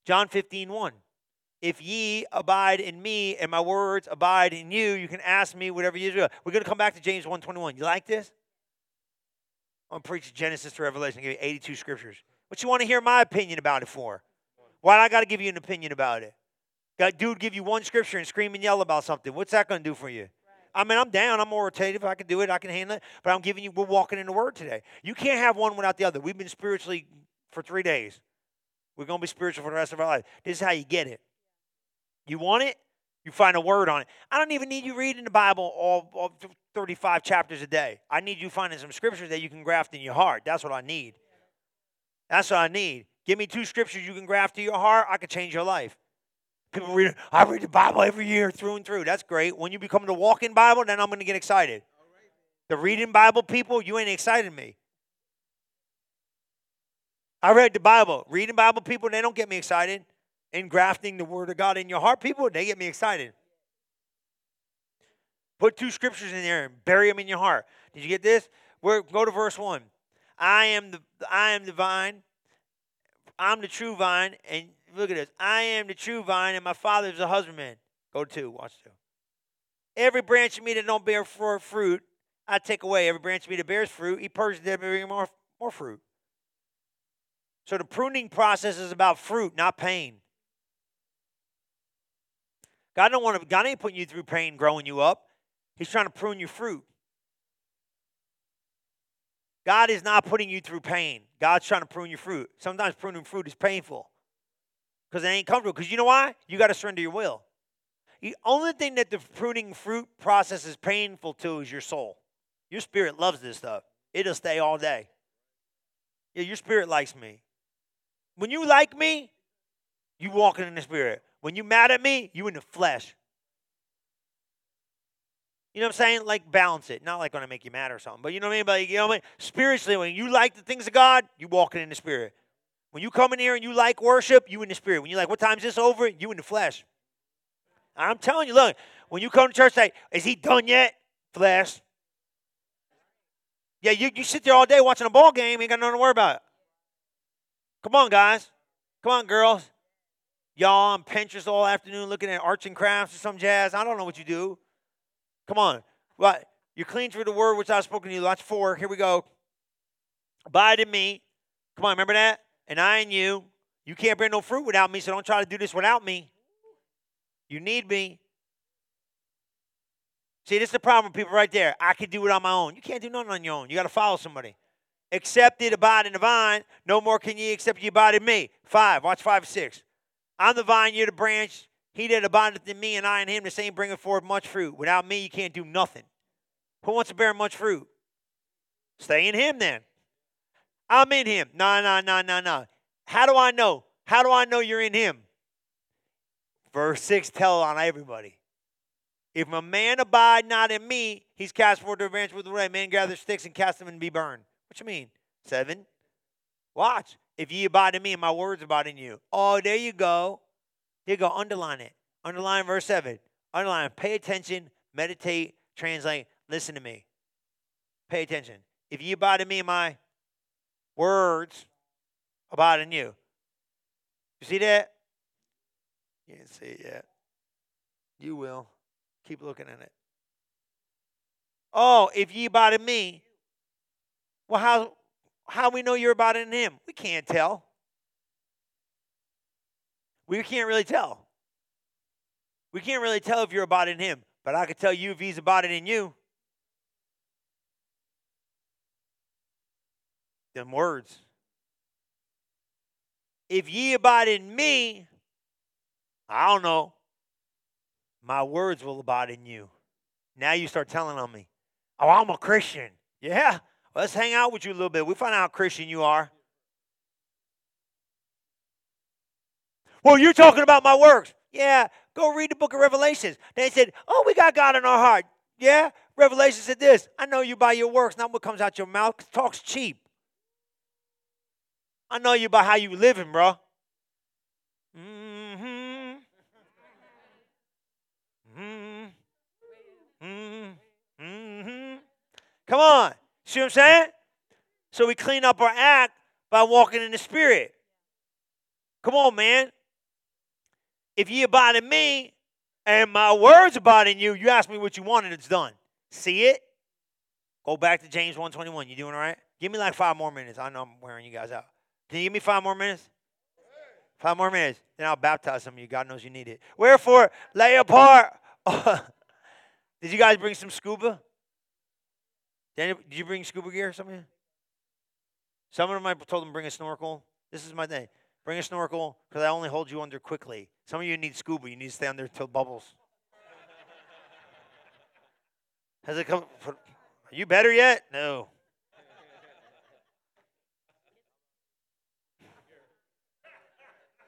John 15, 1. If ye abide in me and my words abide in you, you can ask me whatever you do. We're going to come back to James 1, 21. You like this? I'm going to preach Genesis to Revelation. I'll give you 82 scriptures. What you want to hear my opinion about it for? Why I got to give you an opinion about it? Got dude give you one scripture and scream and yell about something. What's that going to do for you? I mean, I'm down. I'm authoritative. I can do it. I can handle it. But I'm giving you, we're walking in the Word today. You can't have one without the other. We've been spiritually for three days. We're going to be spiritual for the rest of our life. This is how you get it. You want it? You find a word on it. I don't even need you reading the Bible all, all 35 chapters a day. I need you finding some scriptures that you can graft in your heart. That's what I need. That's what I need. Give me two scriptures you can graft to your heart. I can change your life. People read, I read the Bible every year through and through. That's great. When you become the walking Bible, then I'm going to get excited. The reading Bible people, you ain't excited me. I read the Bible. Reading Bible people, they don't get me excited. Engrafting the Word of God in your heart, people, they get me excited. Put two scriptures in there and bury them in your heart. Did you get this? We're, go to verse 1. I am the I am the vine. I'm the true vine, and Look at this. I am the true vine, and my father is the husbandman. Go to, two, watch two. Every branch of me that don't bear fruit, I take away. Every branch of me that bears fruit, he purges them bring more, more fruit. So the pruning process is about fruit, not pain. God don't want to, God ain't putting you through pain growing you up. He's trying to prune your fruit. God is not putting you through pain. God's trying to prune your fruit. Sometimes pruning fruit is painful because it ain't comfortable. Because you know why? You got to surrender your will. The only thing that the pruning fruit process is painful to is your soul. Your spirit loves this stuff. It'll stay all day. Yeah, your spirit likes me. When you like me, you walking in the spirit. When you mad at me, you in the flesh. You know what I'm saying? Like balance it. Not like when I make you mad or something. But you know what I mean? But you know what I mean? Spiritually, when you like the things of God, you walking in the spirit. When you come in here and you like worship, you in the spirit. When you like, what time's this over? You in the flesh. I'm telling you, look, when you come to church, say, is he done yet? Flesh. Yeah, you, you sit there all day watching a ball game, ain't got nothing to worry about. Come on, guys. Come on, girls. Y'all on Pinterest all afternoon looking at arts and crafts or some jazz. I don't know what you do. Come on. What? You're clean through the word which I've spoken to you. That's four. Here we go. Abide in me. Come on, remember that? and I and you. You can't bear no fruit without me, so don't try to do this without me. You need me. See, this is the problem with people right there. I can do it on my own. You can't do nothing on your own. You got to follow somebody. Accepted, abide in the vine. No more can ye except ye abide in me. Five. Watch five, six. I'm the vine, you're the branch. He that abideth in me and I in him, the same bringeth forth much fruit. Without me, you can't do nothing. Who wants to bear much fruit? Stay in him then. I'm in him. No, no, no, no, no. How do I know? How do I know you're in him? Verse 6 tell on everybody. If a man abide not in me, he's cast forth to a branch with the right man gather sticks and cast them and be burned. What you mean? Seven. Watch. If ye abide in me and my words abide in you. Oh, there you go. There you go. Underline it. Underline verse 7. Underline. Pay attention. Meditate. Translate. Listen to me. Pay attention. If ye abide in me and my words abide in you. You see that? You didn't see it yet. You will. Keep looking at it. Oh, if ye abide in me, well, how how we know you're abiding in him? We can't tell. We can't really tell. We can't really tell if you're abiding in him, but I can tell you if he's abiding in you. them words. If ye abide in me, I don't know, my words will abide in you. Now you start telling on me. Oh, I'm a Christian. Yeah, let's hang out with you a little bit. We find out how Christian you are. Well, you're talking about my works. Yeah, go read the book of Revelations. They said, Oh, we got God in our heart. Yeah? Revelation said this I know you by your works, not what comes out your mouth. Talk's cheap. I know you by how you living, bro. Mm-hmm. Mm-hmm. Mm-hmm. Come on. See what I'm saying? So we clean up our act by walking in the Spirit. Come on, man. If ye abide in me and my words abide in you, you ask me what you want and it's done. See it? Go back to James 121. You doing all right? Give me like five more minutes. I know I'm wearing you guys out. Can you give me five more minutes? Five more minutes. Then I'll baptize some of you. God knows you need it. Wherefore, lay apart. Did you guys bring some scuba? Did you bring scuba gear? Some of you? Some of them I told them bring a snorkel. This is my thing. Bring a snorkel because I only hold you under quickly. Some of you need scuba. You need to stay under till bubbles. Has it come? Are you better yet? No.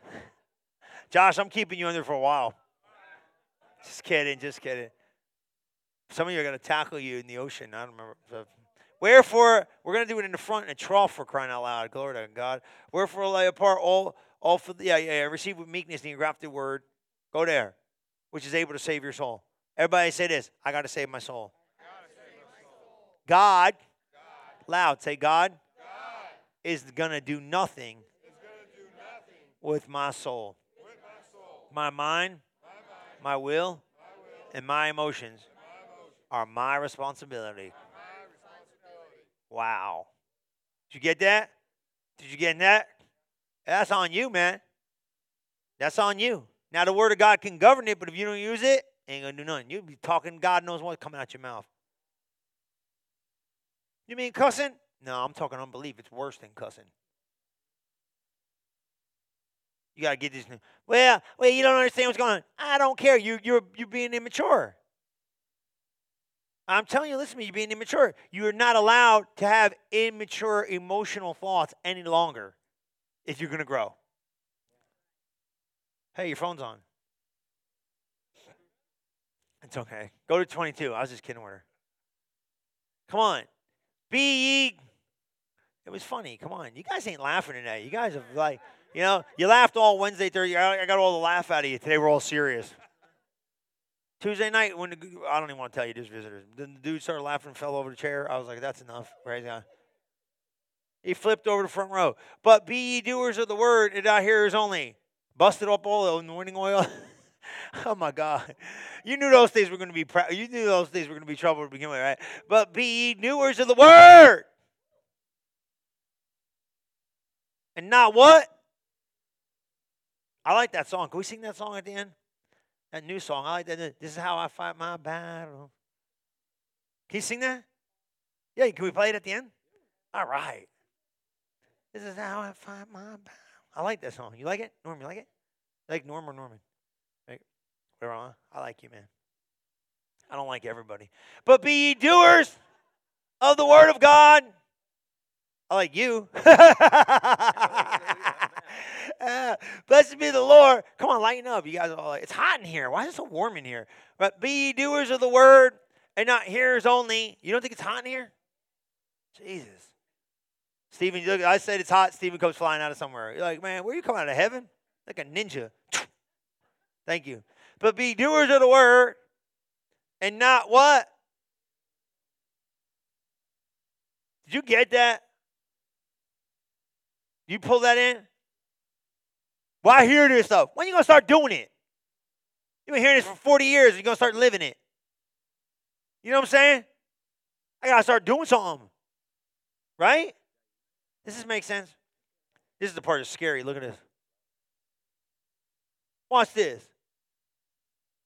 Josh, I'm keeping you under for a while. Just kidding, just kidding. Some of you are going to tackle you in the ocean. I don't remember. Wherefore, we're going to do it in the front in a trough for crying out loud. Glory to God. Wherefore, lay apart all, all for the, yeah, yeah, yeah, receive with meekness and your grafted word. Go there, which is able to save your soul. Everybody say this I got to save my soul. God, God, loud, say, God, God. is going to do nothing, with, my soul. with my soul. My mind, my, mind, my, will, my will, and my emotions, and my emotions are my responsibility. Wow. Did you get that? Did you get that? That's on you, man. That's on you. Now, the Word of God can govern it, but if you don't use it, ain't to do nothing. You'll be talking, God knows what's coming out your mouth. You mean cussing? No, I'm talking unbelief. It's worse than cussing. You got to get this. Well, well, you don't understand what's going on. I don't care. You, you're, you're being immature. I'm telling you, listen to me, you're being immature. You're not allowed to have immature emotional thoughts any longer if you're going to grow. Hey, your phone's on. It's okay. Go to 22. I was just kidding with her. Come on. Be ye. It was funny. Come on. You guys ain't laughing today. You guys have, like, you know, you laughed all Wednesday, Thursday. I got all the laugh out of you. Today we're all serious. Tuesday night, when the, I don't even want to tell you this, visitors. Then the dude started laughing and fell over the chair. I was like, that's enough. Right now. He flipped over the front row. But be ye doers of the word and not hearers only. Busted up all the anointing oil. oh my God. You knew those days were going to be you knew those days were going to be trouble to begin with, right? But be ye doers of the word. And not what? I like that song. Can we sing that song at the end? That new song. I like that. This is how I fight my battle. Can you sing that? Yeah, can we play it at the end? All right. This is how I fight my battle. I like that song. You like it? Norm, you like it? You like Norm or Norman? Right? Whatever. I like you, man. I don't like everybody. But be ye doers of the word of God. I like you. blessed be the Lord. Come on, lighten up. You guys are all like, it's hot in here. Why is it so warm in here? But be doers of the word and not hearers only. You don't think it's hot in here? Jesus. Stephen, look, I said it's hot. Stephen comes flying out of somewhere. You're like, man, where are you coming out of heaven? Like a ninja. Thank you. But be doers of the word and not what? Did you get that? You pull that in? Why hear this stuff? When you to start doing it? You've been hearing this for 40 years. You're going to start living it. You know what I'm saying? I got to start doing something. Right? Does this make sense? This is the part that's scary. Look at this. Watch this.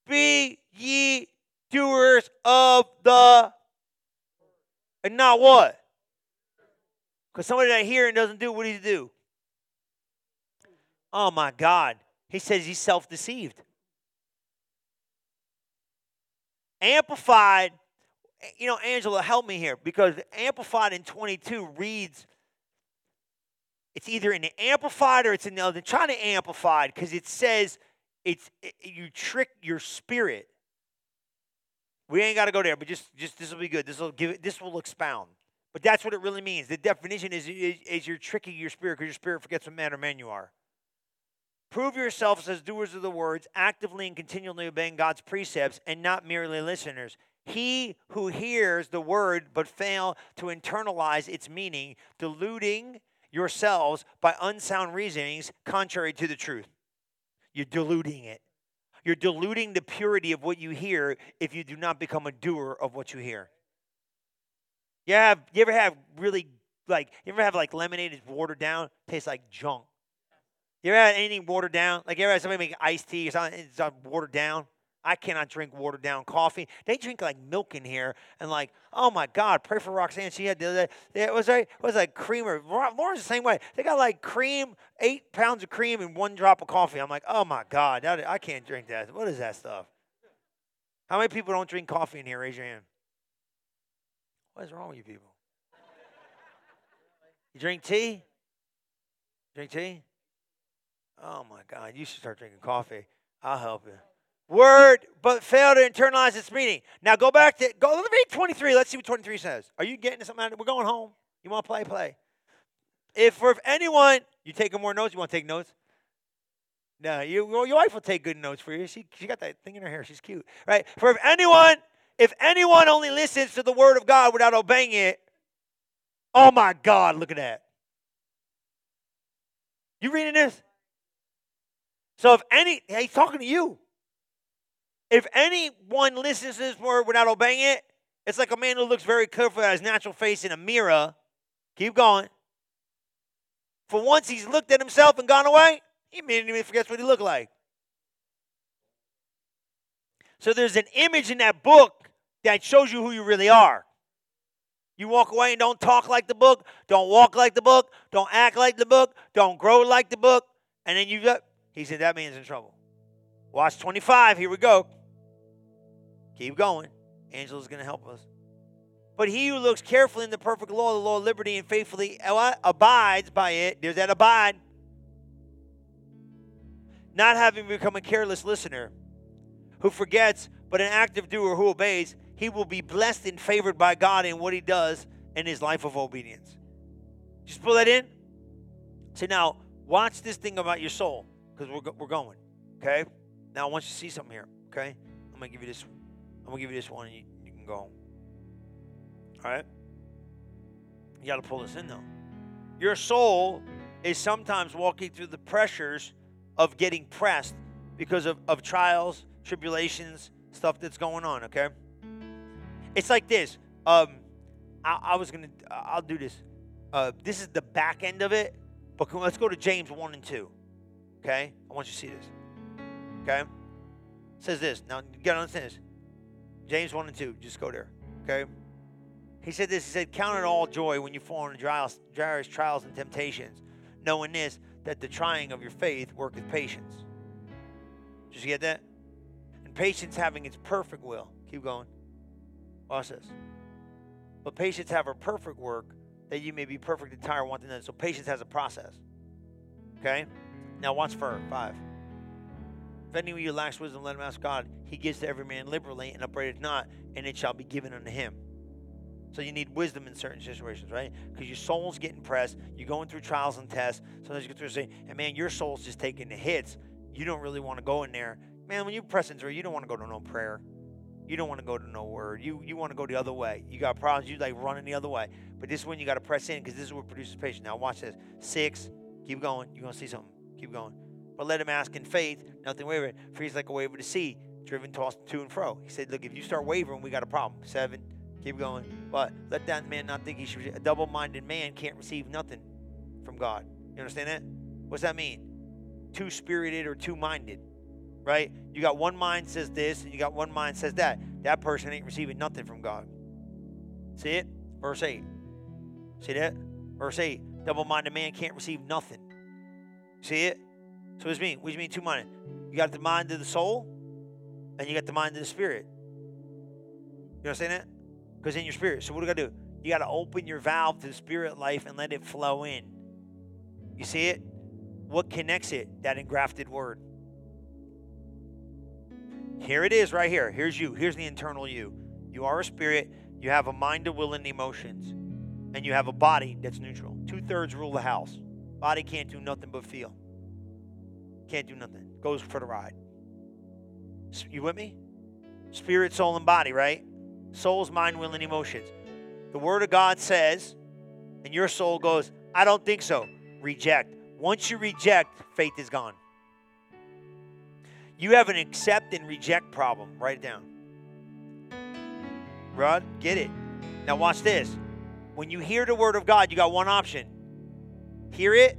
Be ye doers of the and not what? Because somebody that hearing doesn't do what he's do. Oh my God. He says he's self deceived. Amplified, you know, Angela, help me here because Amplified in 22 reads, it's either in the Amplified or it's in the other. Trying to Amplified because it says it's it, you trick your spirit. We ain't got to go there, but just just this will be good. This will give it. This will expound. But that's what it really means. The definition is is, is you're tricking your spirit because your spirit forgets what man or man you are. Prove yourselves as doers of the words, actively and continually obeying God's precepts, and not merely listeners. He who hears the word but fail to internalize its meaning, deluding yourselves by unsound reasonings contrary to the truth. You're deluding it. You're diluting the purity of what you hear if you do not become a doer of what you hear. You have you ever have really like you ever have like lemonade is watered down, tastes like junk. You ever had anything watered down? Like you ever had somebody make iced tea or something it's uh, watered down? I cannot drink watered down coffee. They drink like milk in here, and like, oh my God, pray for Roxanne. She had the other day. It was like it was like creamer. Lauren's the same way. They got like cream, eight pounds of cream, and one drop of coffee. I'm like, oh my God, that, I can't drink that. What is that stuff? How many people don't drink coffee in here? Raise your hand. What is wrong with you people? You drink tea? Drink tea? Oh my God, you should start drinking coffee. I'll help you word, but fail to internalize its meaning. Now go back to go. Let me read 23. Let's see what 23 says. Are you getting something out of it? We're going home. You want to play? Play. If for if anyone, you taking more notes? You want to take notes? No, you, well, your wife will take good notes for you. She, she got that thing in her hair. She's cute, right? For if anyone, if anyone only listens to the word of God without obeying it, oh my God, look at that. You reading this? So if any, he's talking to you. If anyone listens to this word without obeying it, it's like a man who looks very carefully at his natural face in a mirror. Keep going. For once he's looked at himself and gone away, he immediately forgets what he looked like. So there's an image in that book that shows you who you really are. You walk away and don't talk like the book, don't walk like the book, don't act like the book, don't grow like the book, and then you've got, he said, that man's in trouble. Watch 25, here we go. Keep going. Angela's going to help us. But he who looks carefully in the perfect law, the law of liberty, and faithfully abides by it, there's that abide. Not having become a careless listener who forgets, but an active doer who obeys, he will be blessed and favored by God in what he does in his life of obedience. Just pull that in. So now, watch this thing about your soul because we're, we're going. Okay? Now, I want you to see something here. Okay? I'm to give you this I'm gonna give you this one and you, you can go. All right? You got to pull this in though. Your soul is sometimes walking through the pressures of getting pressed because of, of trials, tribulations, stuff that's going on, okay? It's like this. Um, I, I was to, I'll do this. Uh, this is the back end of it, but let's go to James 1 and 2, okay? I want you to see this, okay? It says this. Now, you got to understand this. James 1 and 2. Just go there. Okay? He said this. He said, Count it all joy when you fall into various trials and temptations, knowing this, that the trying of your faith worketh patience. Did you get that? And patience having its perfect will. Keep going. Watch this. But patience have her perfect work, that you may be perfect, entire, wanting none. So patience has a process. Okay? Now watch for five. If any of you lacks wisdom, let him ask God. He gives to every man liberally and upbraideth not, and it shall be given unto him. So you need wisdom in certain situations, right? Because your soul's getting pressed. You're going through trials and tests. Sometimes you go through and say, and man, your soul's just taking the hits. You don't really want to go in there. Man, when you press into you don't want to go to no prayer. You don't want to go to no word. You you want to go the other way. You got problems, you like running the other way. But this one you got to press in because this is what produces patience. Now watch this. Six. Keep going. You're gonna see something. Keep going. But let him ask in faith, nothing wavering. For he's like a wave of the sea, driven, tossed to and fro. He said, Look, if you start wavering, we got a problem. Seven, keep going. But let that man not think he should. A double minded man can't receive nothing from God. You understand that? What's that mean? Two spirited or two minded, right? You got one mind says this, and you got one mind says that. That person ain't receiving nothing from God. See it? Verse 8. See that? Verse 8. Double minded man can't receive nothing. See it? So what does mean? What does mean two minded? You got the mind of the soul, and you got the mind of the spirit. You understand that? Because in your spirit. So what do you got to do? You got to open your valve to the spirit life and let it flow in. You see it? What connects it? That engrafted word. Here it is right here. Here's you. Here's the internal you. You are a spirit. You have a mind, a will, and emotions. And you have a body that's neutral. Two thirds rule the house. Body can't do nothing but feel. Can't do nothing. Goes for the ride. You with me? Spirit, soul, and body, right? Soul's mind, will, and emotions. The Word of God says, and your soul goes, I don't think so. Reject. Once you reject, faith is gone. You have an accept and reject problem. Write it down. Rod, get it. Now watch this. When you hear the word of God, you got one option. Hear it.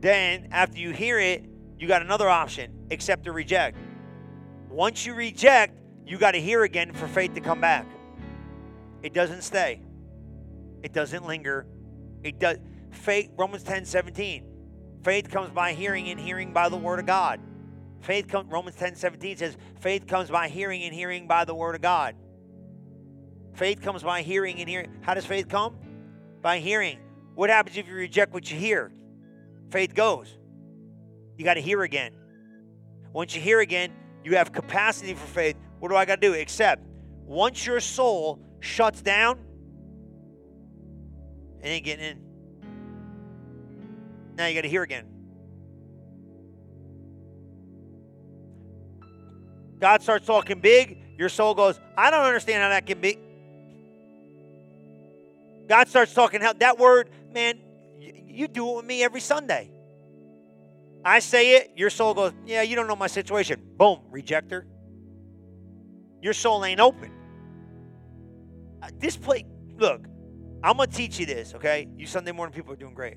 Then after you hear it, you got another option. Accept or reject. Once you reject, you got to hear again for faith to come back. It doesn't stay. It doesn't linger. It does faith Romans 10, 17. Faith comes by hearing and hearing by the word of God. Faith comes Romans 10, 17 says, faith comes by hearing and hearing by the word of God. Faith comes by hearing and hearing. How does faith come? By hearing. What happens if you reject what you hear? Faith goes. You got to hear again. Once you hear again, you have capacity for faith. What do I got to do? Accept. Once your soul shuts down, it ain't getting in. Now you got to hear again. God starts talking big, your soul goes, I don't understand how that can be. God starts talking how that word, man, you do it with me every Sunday. I say it, your soul goes, Yeah, you don't know my situation. Boom, rejector. Your soul ain't open. Uh, this play, look, I'm going to teach you this, okay? You Sunday morning people are doing great.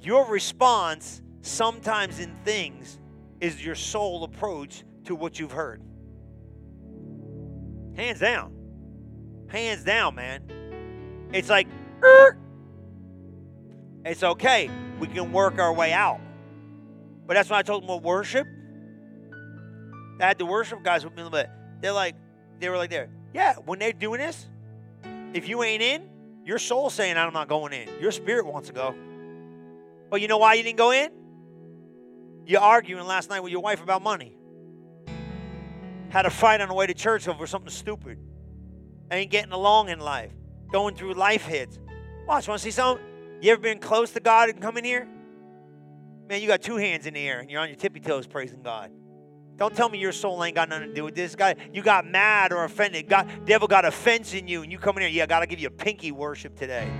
Your response sometimes in things is your soul approach to what you've heard. Hands down. Hands down, man. It's like, er. It's okay. We can work our way out. But that's why I told them what worship. I had the worship guys with me a little bit. They're like, they were like, there. Yeah, when they're doing this, if you ain't in, your soul's saying, I'm not going in. Your spirit wants to go. But you know why you didn't go in? You arguing last night with your wife about money. Had a fight on the way to church over something stupid. Ain't getting along in life. Going through life hits. Watch, want to see something? You ever been close to God and come in here? Man, you got two hands in the air and you're on your tippy toes praising God. Don't tell me your soul ain't got nothing to do with this guy. You got mad or offended. God, devil got offense in you, and you come in here. Yeah, I gotta give you a pinky worship today,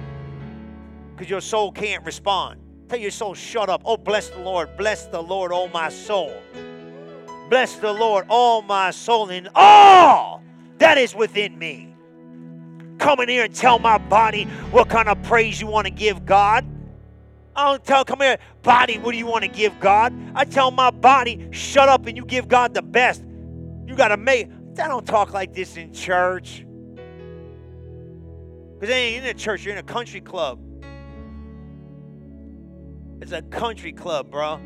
because your soul can't respond. Tell your soul, shut up. Oh, bless the Lord. Bless the Lord, oh my soul. Bless the Lord, all my soul, and all that is within me. Come in here and tell my body what kind of praise you want to give God. I don't tell, come here, body, what do you want to give God? I tell my body, shut up and you give God the best. You got to make, I don't talk like this in church. Because ain't in a church, you're in a country club. It's a country club, bro.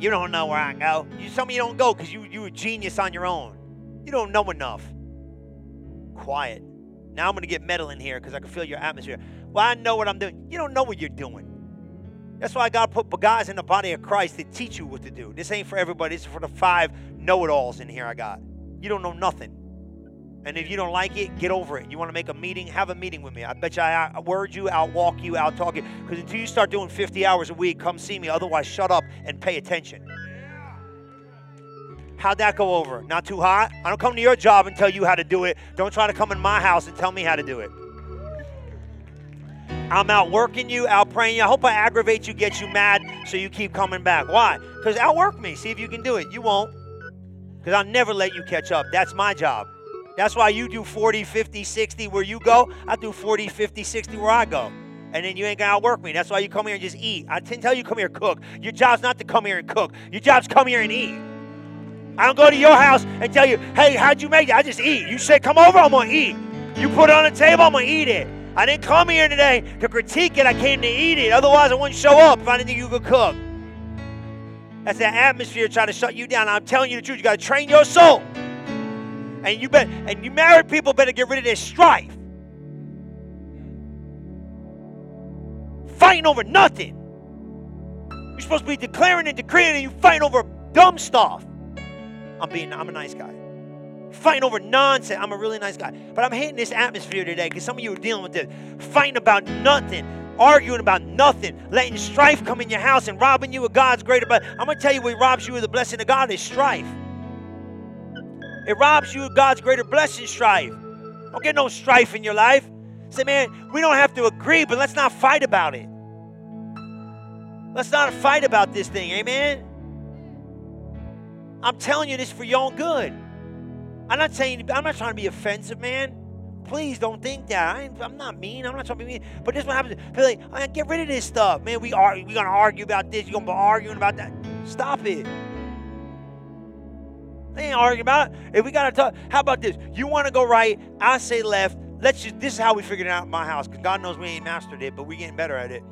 You don't know where I go. You tell me you don't go because you you a genius on your own. You don't know enough. Quiet. Now I'm gonna get metal in here because I can feel your atmosphere. Well, I know what I'm doing. You don't know what you're doing. That's why God put guys in the body of Christ to teach you what to do. This ain't for everybody. This is for the five know-it-alls in here I got. You don't know nothing. And if you don't like it, get over it. You want to make a meeting? Have a meeting with me. I bet you I word you, I'll walk you, I'll talk you. Because until you start doing 50 hours a week, come see me. Otherwise, shut up and pay attention. How'd that go over? Not too hot? I don't come to your job and tell you how to do it. Don't try to come in my house and tell me how to do it. I'm out working you, out praying you. I hope I aggravate you, get you mad, so you keep coming back. Why? Because outwork me. See if you can do it. You won't. Because I'll never let you catch up. That's my job. That's why you do 40, 50, 60 where you go. I do 40, 50, 60 where I go. And then you ain't gonna outwork me. That's why you come here and just eat. I didn't tell you come here cook. Your job's not to come here and cook. Your job's come here and eat. I don't go to your house and tell you, hey, how'd you make it? I just eat. You say come over, I'm gonna eat. You put it on the table, I'm gonna eat it. I didn't come here today to critique it. I came to eat it. Otherwise, I wouldn't show up if I didn't think you could cook. That's that atmosphere trying to shut you down. I'm telling you the truth. You got to train your soul. And you bet, and you married people better get rid of this strife. Fighting over nothing. You're supposed to be declaring and decreeing, and you fighting over dumb stuff. I'm being, I'm a nice guy. fighting over nonsense. I'm a really nice guy, but I'm hating this atmosphere today because some of you are dealing with this, fighting about nothing, arguing about nothing, letting strife come in your house and robbing you of God's greater. But I'm gonna tell you what robs you of the blessing of God is strife. It robs you of God's greater blessing, strife. Don't get no strife in your life. Say, man, we don't have to agree, but let's not fight about it. Let's not fight about this thing, amen? I'm telling you this for your own good. I'm not saying, I'm not trying to be offensive, man. Please don't think that. I, am not mean. I'm not trying to be mean. But this is what happens. Feel like, oh, get rid of this stuff. Man, we are we gonna argue about this. You're gonna be arguing about that. Stop it. They ain't arguing about it. If we gotta talk, how about this? You wanna go right, I say left. Let's just this is how we figured it out in my house. Because God knows we ain't mastered it, but we're getting better at it.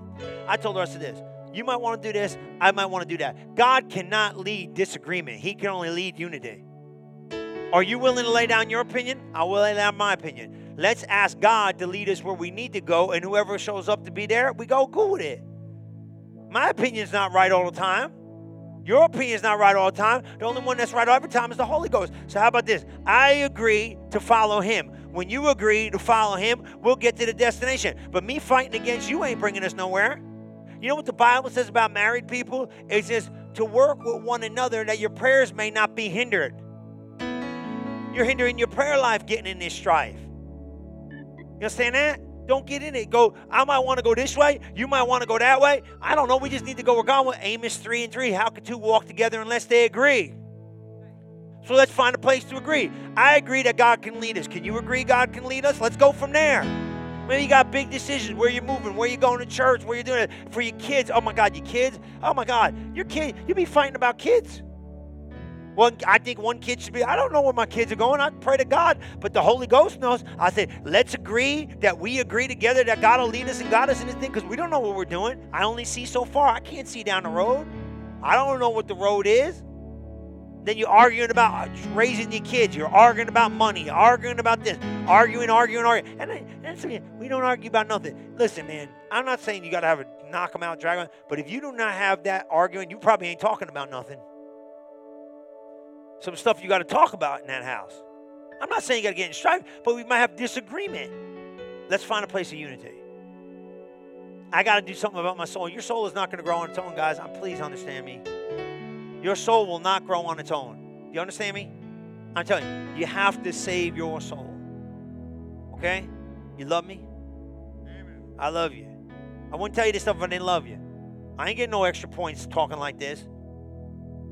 I told the rest of this. You might want to do this, I might want to do that. God cannot lead disagreement, He can only lead unity. Are you willing to lay down your opinion? I will lay down my opinion. Let's ask God to lead us where we need to go, and whoever shows up to be there, we go go with it. My opinion's not right all the time. Your opinion's not right all the time. The only one that's right every time is the Holy Ghost. So how about this? I agree to follow him. When you agree to follow him, we'll get to the destination. But me fighting against you ain't bringing us nowhere. You know what the Bible says about married people? It says to work with one another that your prayers may not be hindered. You're hindering your prayer life getting in this strife. You understand that? Don't get in it. Go, I might want to go this way. You might want to go that way. I don't know. We just need to go. We're going with Amos 3 and 3. How could two walk together unless they agree? So let's find a place to agree. I agree that God can lead us. Can you agree God can lead us? Let's go from there. Maybe you got big decisions where you're moving, where you're going to church, where you're doing it for your kids. Oh my God, your kids. Oh my God, your kid. You be fighting about kids. One, I think one kid should be. I don't know where my kids are going. I pray to God, but the Holy Ghost knows. I said, let's agree that we agree together that God will lead us and guide us in this thing because we don't know what we're doing. I only see so far. I can't see down the road. I don't know what the road is. Then you're arguing about raising your kids. You're arguing about money. Arguing about this. Arguing, arguing, arguing. And, and we don't argue about nothing. Listen, man, I'm not saying you got to have a knock them out, drag them. But if you do not have that arguing, you probably ain't talking about nothing. Some stuff you got to talk about in that house. I'm not saying you got to get in strife, but we might have disagreement. Let's find a place of unity. I got to do something about my soul. Your soul is not going to grow on its own, guys. I'm, Please understand me. Your soul will not grow on its own. Do you understand me? I'm telling you, you have to save your soul. Okay? You love me? Amen. I love you. I wouldn't tell you this stuff if I didn't love you. I ain't getting no extra points talking like this.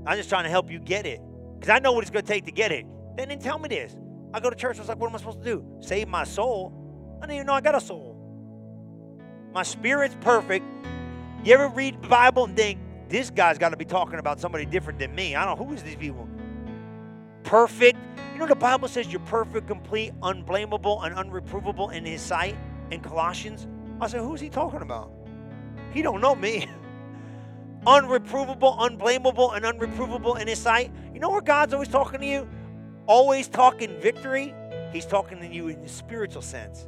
I'm just trying to help you get it. Because I know what it's going to take to get it. They didn't tell me this. I go to church, I was like, what am I supposed to do? Save my soul? I didn't even know I got a soul. My spirit's perfect. You ever read the Bible and think, this guy's got to be talking about somebody different than me. I don't know who is these people. Perfect. You know the Bible says you're perfect, complete, unblameable, and unreprovable in His sight in Colossians. I said, who's he talking about? He don't know me. unreprovable, unblameable, and unreprovable in His sight. You know where God's always talking to you? Always talking victory. He's talking to you in the spiritual sense.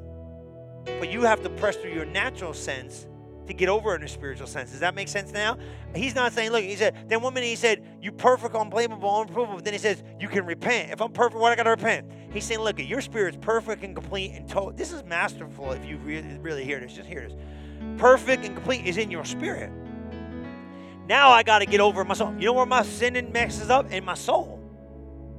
But you have to press through your natural sense to get over in a spiritual sense. Does that make sense now? He's not saying, look, he said, then minute he said, you perfect, unblameable, unprovable. Then he says, you can repent. If I'm perfect, what I got to repent? He's saying, look, your spirit's perfect and complete and total. This is masterful if you really, really hear this. Just hear this. Perfect and complete is in your spirit. Now I got to get over my soul. You know where my sin messes up? In my soul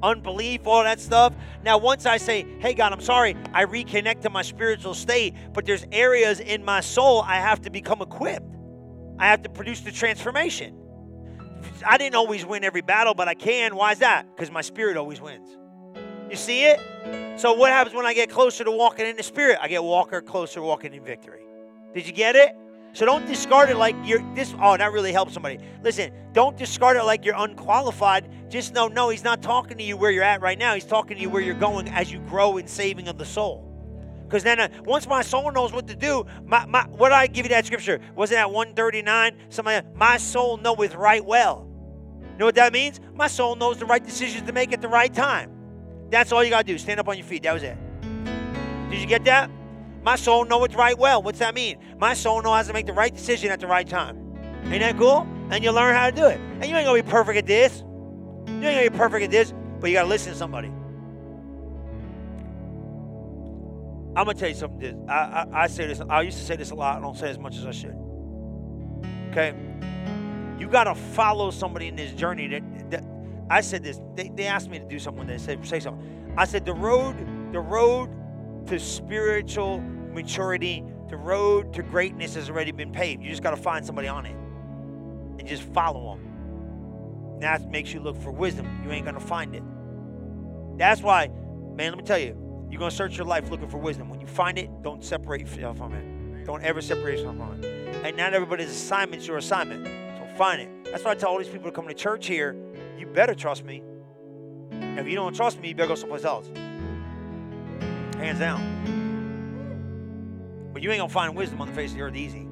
unbelief, all that stuff. Now, once I say, hey, God, I'm sorry, I reconnect to my spiritual state, but there's areas in my soul I have to become equipped. I have to produce the transformation. I didn't always win every battle, but I can. Why is that? Because my spirit always wins. You see it? So, what happens when I get closer to walking in the spirit? I get walker closer walking in victory. Did you get it? So don't discard it like you're this. Oh, that really helps somebody. Listen, don't discard it like you're unqualified. Just know, no, he's not talking to you where you're at right now. He's talking to you where you're going as you grow in saving of the soul. Because then, uh, once my soul knows what to do, my, my what did I give you that scripture? Was it at 139? Somebody, my soul knoweth right well. You know what that means? My soul knows the right decisions to make at the right time. That's all you gotta do. Stand up on your feet. That was it. Did you get that? My soul know it right well. What's that mean? My soul knows how to make the right decision at the right time. Ain't that cool? And you learn how to do it. And you ain't gonna be perfect at this. You ain't gonna be perfect at this, but you gotta listen to somebody. I'm gonna tell you something. I, I I say this. I used to say this a lot. I don't say as much as I should. Okay, you gotta follow somebody in this journey. That, that I said this. They, they asked me to do something. They said say something. I said the road the road to spiritual maturity, the road to greatness has already been paved. You just gotta find somebody on it and just follow them. That makes you look for wisdom. You ain't gonna find it. That's why, man. Let me tell you. You're going to search your life looking for wisdom. When you find it, don't separate yourself from it. Don't ever separate yourself from it. And not everybody's assignment's your assignment. So find it. That's why I tell all these people to come to church here, you better trust me. If you don't trust me, you better go someplace else. Hands down. But you ain't to find wisdom on the face of the earth easy.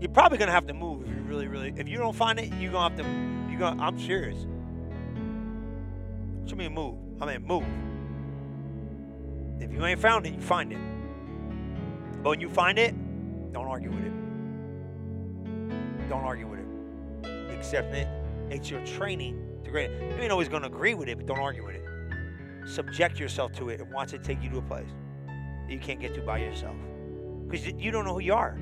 You're probably to have to move if you really, really, if you don't find it, you're to have to, you're going to, I'm serious. What you mean move? I mean move. If you ain't found it, you find it. But when you find it, don't argue with it. Don't argue with it. Accept it. It's your training to great. You ain't always to agree with it, but don't argue with it. Subject yourself to it and wants to take you to a place that you can't get to by yourself. Because you don't know who you are.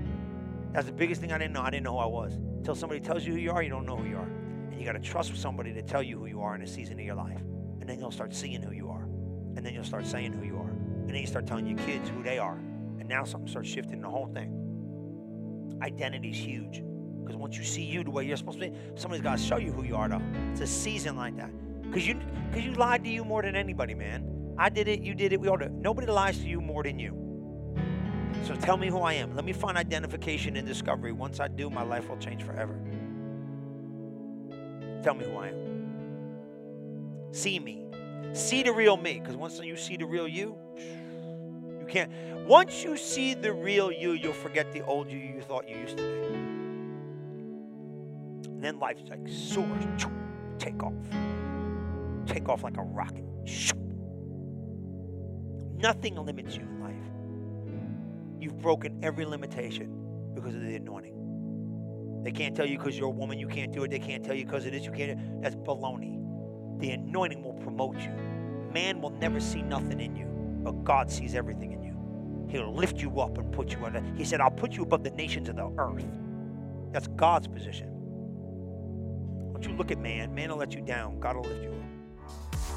That's the biggest thing I didn't know. I didn't know who I was. Until somebody tells you who you are, you don't know who you are. And you got to trust somebody to tell you who you are in a season of your life. And then you'll start seeing who you are. And then you'll start saying who you are. And then you start telling your kids who they are. And now something starts shifting the whole thing. Identity is huge. Because once you see you the way you're supposed to be, somebody's got to show you who you are, though. It's a season like that. Because you, cause you lied to you more than anybody, man. I did it, you did it, we all did. Nobody lies to you more than you. So tell me who I am. Let me find identification and discovery. Once I do, my life will change forever. Tell me who I am. See me. See the real me. Because once you see the real you, you can't. Once you see the real you, you'll forget the old you you thought you used to be. And then life's like soars, take off. Take off like a rocket. Nothing limits you in life. You've broken every limitation because of the anointing. They can't tell you because you're a woman you can't do it. They can't tell you because it is you can't. That's baloney. The anointing will promote you. Man will never see nothing in you, but God sees everything in you. He'll lift you up and put you under. He said, I'll put you above the nations of the earth. That's God's position. Don't you look at man. Man will let you down. God will lift you up.